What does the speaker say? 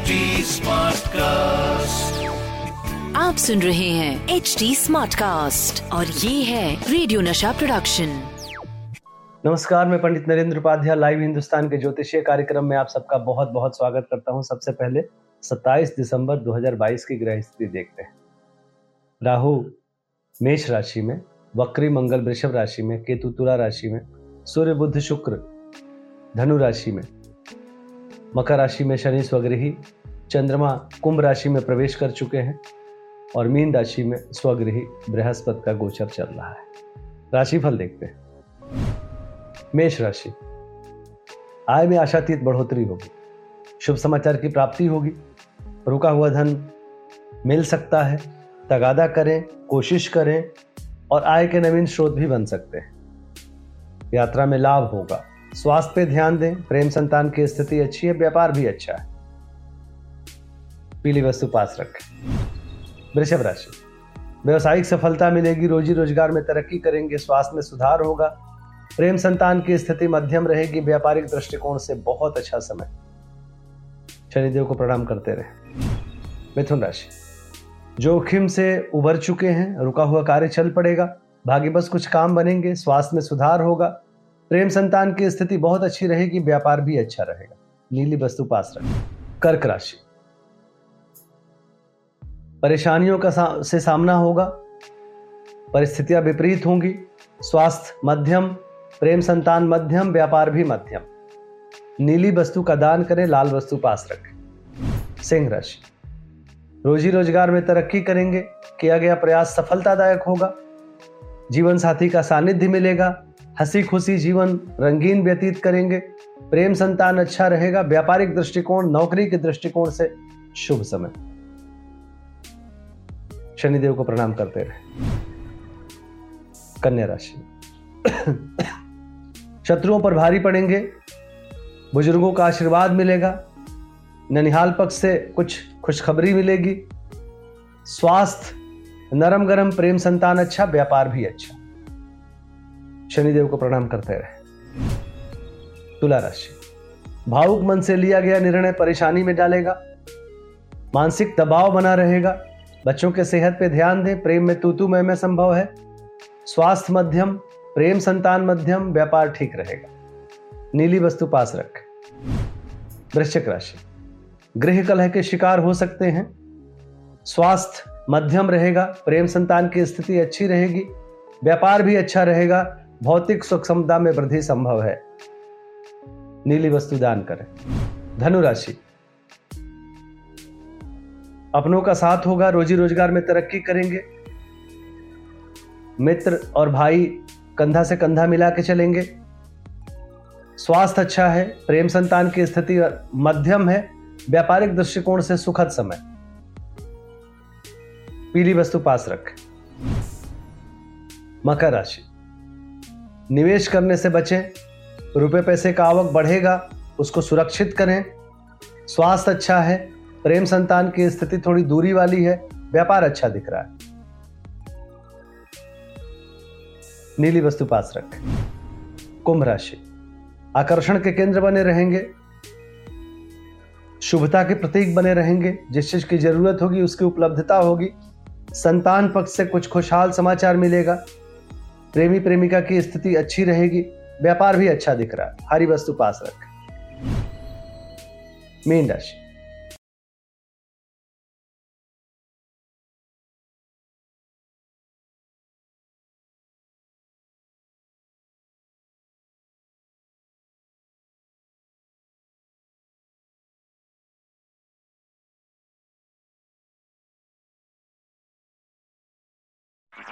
HD Smartcast. आप सुन रहे हैं एच डी स्मार्ट कास्ट और ये है रेडियो नशा प्रोडक्शन नमस्कार मैं पंडित नरेंद्र उपाध्याय लाइव हिंदुस्तान के ज्योतिषीय कार्यक्रम में आप सबका बहुत बहुत स्वागत करता हूँ। सबसे पहले 27 दिसंबर 2022 की ग्रह स्थिति देखते हैं। राहु मेष राशि में वक्री मंगल वृषभ राशि में केतु तुला राशि में सूर्य बुद्ध शुक्र धनु राशि में मकर राशि में शनि स्वगृही चंद्रमा कुंभ राशि में प्रवेश कर चुके हैं और मीन राशि में स्वगृही बृहस्पति का गोचर चल रहा है। राशिफल देखते हैं। मेष राशि। आय में आशातीत बढ़ोतरी होगी। शुभ समाचार की प्राप्ति होगी। रुका हुआ धन मिल सकता है। तगादा करें, कोशिश करें और आय के नवीन स्रोत भी बन सकते हैं। यात्रा में लाभ होगा। स्वास्थ्य पे ध्यान दें, प्रेम संतान की स्थिति अच्छी है, व्यापार भी अच्छा है। पीली वस्तु पास रखें। वृषभ राशि। व्यवसायिक सफलता मिलेगी, रोजी रोज़गार में तरक्की करेंगे, स्वास्थ्य में सुधार होगा। प्रेम संतान की स्थिति मध्यम रहेगी, व्यापारिक दृष्टिकोण से बहुत अच्छा समय। शनिदेव को प्रणाम करते रहे। मिथुन राशि। जोखिम से उभर चुके हैं, रुका हुआ कार्य चल पड़ेगा भाग्य बस कुछ काम बनेंगे, स्वास्थ्य में सुधार होगा प्रेम संतान की स्थिति बहुत अच्छी रहेगी व्यापार भी अच्छा रहेगा। नीली वस्तु पास रखें। कर्क राशि। परेशानियों का सा, से सामना होगा। परिस्थितियाँ विपरीत होंगी। स्वास्थ्य मध्यम प्रेम संतान मध्यम व्यापार भी मध्यम। नीली वस्तु का दान करें लाल वस्तु पास रखें। सिंह राशि। रोजी रोज़गार में तरक्की करेंगे। किया गया प्रयास सफलतादायक होगा। जीवन साथी का सानिध्य मिलेगा। हँसी खुशी जीवन रंगीन व्यतीत करेंगे। प्रेम संतान अच्छा रहेगा। व्यापारिक दृष्टिकोण, नौकरी के दृष्टिकोण से शुभ समय। शनिदेव को प्रणाम करते रहे। कन्या राशि। शत्रुओं पर भारी पड़ेंगे। बुज़ुर्गों का आशीर्वाद मिलेगा। ननिहाल पक्ष से कुछ खुशखबरी मिलेगी। स्वास्थ्य नरम गरम प्रेम संतान अच्छा व्यापार भी अच्छा। शनिदेव को प्रणाम करते रहे। तुला राशि। भावुक मन से लिया गया निर्णय परेशानी में डालेगा। मानसिक दबाव बना रहेगा। बच्चों के सेहत पे ध्यान दें। प्रेम में तूतू में, में संभव है। स्वास्थ्य मध्यम प्रेम संतान मध्यम व्यापार ठीक रहेगा। नीली वस्तु पास रख। वृश्चिक राशि। गृह कलह के शिकार हो सकते हैं। स्वास्थ्य मध्यम रहेगा। प्रेम संतान की स्थिति अच्छी रहेगी। व्यापार भी अच्छा रहेगा। भौतिक सुख समता में वृद्धि संभव है। नीली वस्तु दान करें। धनु राशि। अपनों का साथ होगा, रोजी रोज़गार में तरक्की करेंगे। मित्र और भाई कंधा से कंधा मिला के चलेंगे। स्वास्थ्य अच्छा है, प्रेम संतान की स्थिति मध्यम है, व्यापारिक दृष्टिकोण से सुखद समय। पीली वस्तु पास रखें। मकर राशि। निवेश करने से बचें। रुपए पैसे का आवक बढ़ेगा, उसको सुरक्षित करें। स्वास्थ्य अच्छा है, प्रेम संतान की स्थिति थोड़ी दूरी वाली है, व्यापार अच्छा दिख रहा है। नीली वस्तु पास रख। कुंभ राशि। आकर्षण के केंद्र बने रहेंगे। शुभता के प्रतीक बने रहेंगे। जिस चीज़ की ज़रूरत होगी, उसकी उपलब्धता होगी। संतान पक्ष से कुछ खुशहाल समाचार मिलेगा। प्रेमी प्रेमिका की स्थिति अच्छी रहेगी, व्यापार भी अच्छा दिख रहा है। हरी वस्तु पास रख। मीन राशि